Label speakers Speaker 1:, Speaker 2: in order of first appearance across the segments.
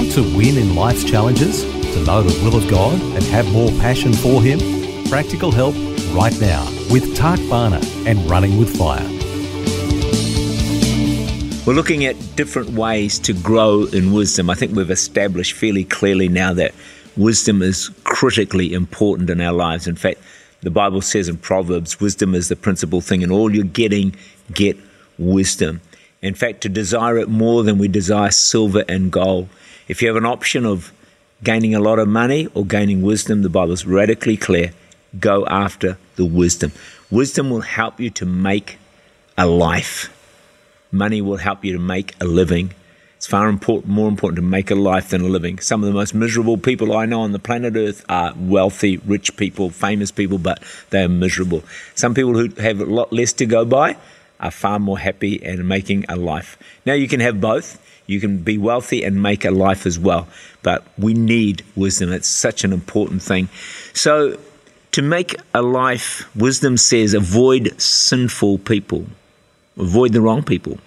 Speaker 1: Want to win in life's challenges? To know the will of God and have more passion for Him? Practical help right now with Tak Bhana and Running with Fire.
Speaker 2: We're looking at different ways to grow in wisdom. I think we've established fairly clearly now that wisdom is critically important in our lives. In fact, the Bible says in Proverbs, wisdom is the principal thing. In all you're getting, get wisdom. In fact, to desire it more than we desire silver and gold. If you have an option of gaining a lot of money or gaining wisdom, the Bible is radically clear. Go after the wisdom. Wisdom will help you to make a life. Money will help you to make a living. It's far important, more important to make a life than a living. Some of the most miserable people I know on the planet Earth are wealthy, rich people, famous people, but they are miserable. Some people who have a lot less to go by are far more happy and making a life. Now, you can have both. You can be wealthy and make a life as well. But we need wisdom. It's such an important thing. So, to make a life, wisdom says avoid sinful people, avoid the wrong people.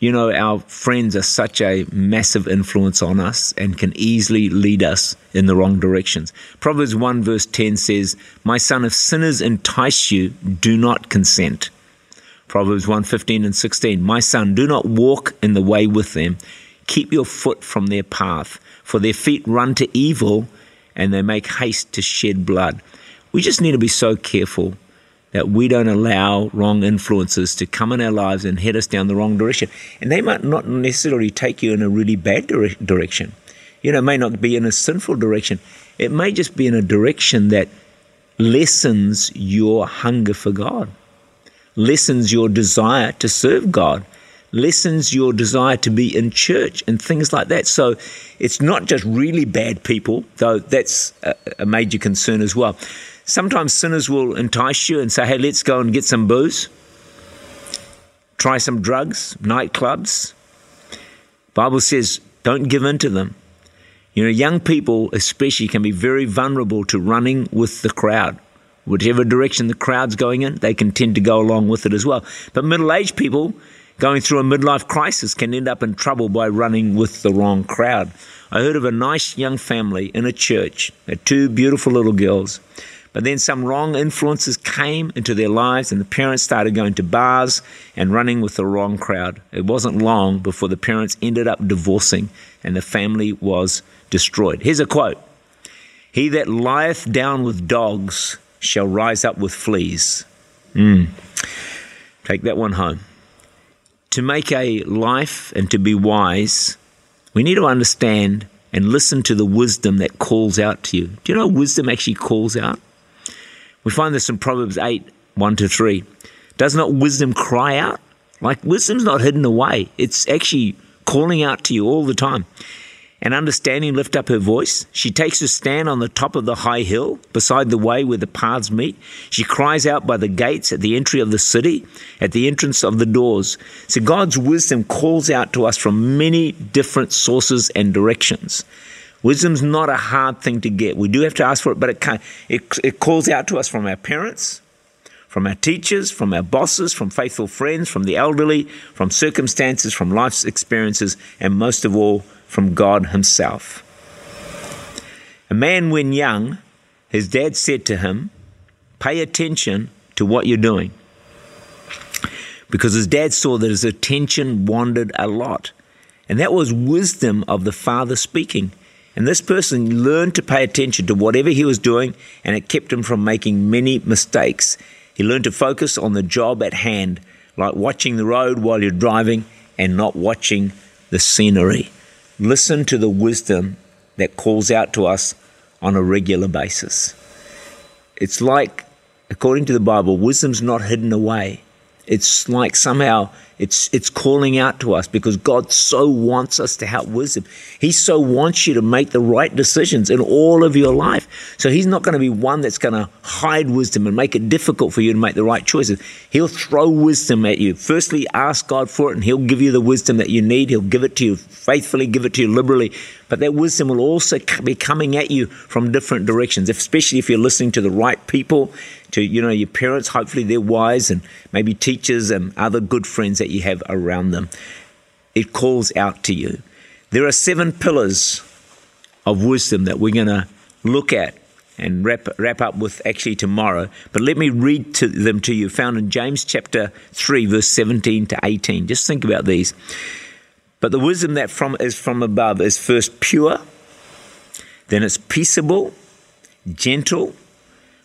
Speaker 2: You know, our friends are such a massive influence on us and can easily lead us in the wrong directions. Proverbs 1 verse 10 says, My son, if sinners entice you, do not consent. Proverbs 1:15 and 16. My son, do not walk in the way with them. Keep your foot from their path, for their feet run to evil and they make haste to shed blood. We just need to be so careful that we don't allow wrong influences to come in our lives and head us down the wrong direction. And they might not necessarily take you in a really bad dire- direction. You know, it may not be in a sinful direction. It may just be in a direction that lessens your hunger for God lessens your desire to serve God, lessens your desire to be in church and things like that. So it's not just really bad people, though that's a, major concern as well. Sometimes sinners will entice you and say, hey, let's go and get some booze, try some drugs, nightclubs. Bible says, don't give in to them. You know, young people especially can be very vulnerable to running with the crowd. Whichever direction the crowd's going in, they can tend to go along with it as well. But middle aged people going through a midlife crisis can end up in trouble by running with the wrong crowd. I heard of a nice young family in a church, two beautiful little girls. But then some wrong influences came into their lives, and the parents started going to bars and running with the wrong crowd. It wasn't long before the parents ended up divorcing, and the family was destroyed. Here's a quote He that lieth down with dogs shall rise up with fleas. Mm. Take that one home. To make a life and to be wise, we need to understand and listen to the wisdom that calls out to you. Do you know wisdom actually calls out? We find this in Proverbs 8 1 to 3. Does not wisdom cry out? Like wisdom's not hidden away, it's actually calling out to you all the time and understanding lift up her voice. She takes her stand on the top of the high hill beside the way where the paths meet. She cries out by the gates at the entry of the city, at the entrance of the doors. So God's wisdom calls out to us from many different sources and directions. Wisdom's not a hard thing to get. We do have to ask for it, but it, it, it calls out to us from our parents, from our teachers, from our bosses, from faithful friends, from the elderly, from circumstances, from life's experiences, and most of all, from God Himself. A man, when young, his dad said to him, Pay attention to what you're doing. Because his dad saw that his attention wandered a lot. And that was wisdom of the father speaking. And this person learned to pay attention to whatever he was doing, and it kept him from making many mistakes. He learned to focus on the job at hand, like watching the road while you're driving and not watching the scenery listen to the wisdom that calls out to us on a regular basis. It's like, according to the Bible, wisdom's not hidden away, it's like somehow it's it's calling out to us because God so wants us to have wisdom. He so wants you to make the right decisions in all of your life. So he's not going to be one that's going to hide wisdom and make it difficult for you to make the right choices. He'll throw wisdom at you. Firstly, ask God for it and he'll give you the wisdom that you need. He'll give it to you faithfully, give it to you liberally. But that wisdom will also be coming at you from different directions, especially if you're listening to the right people to you know your parents. Hopefully they're wise and maybe teachers and other good friends that you have around them. It calls out to you. There are seven pillars of wisdom that we're going to look at and wrap, wrap up with actually tomorrow. But let me read to them to you, found in James chapter 3, verse 17 to 18. Just think about these. But the wisdom that from is from above is first pure, then it's peaceable, gentle,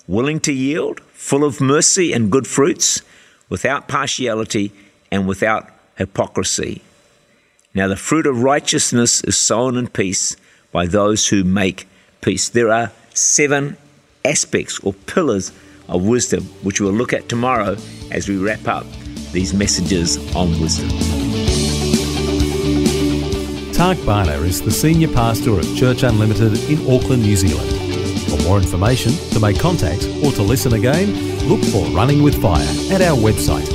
Speaker 2: willing to yield, full of mercy and good fruits, without partiality and without hypocrisy. Now, the fruit of righteousness is sown in peace by those who make peace. There are seven aspects or pillars of wisdom, which we'll look at tomorrow as we wrap up these messages on wisdom.
Speaker 1: Tak Bhana is the senior pastor of Church Unlimited in Auckland, New Zealand. For more information, to make contact, or to listen again, look for Running with Fire at our website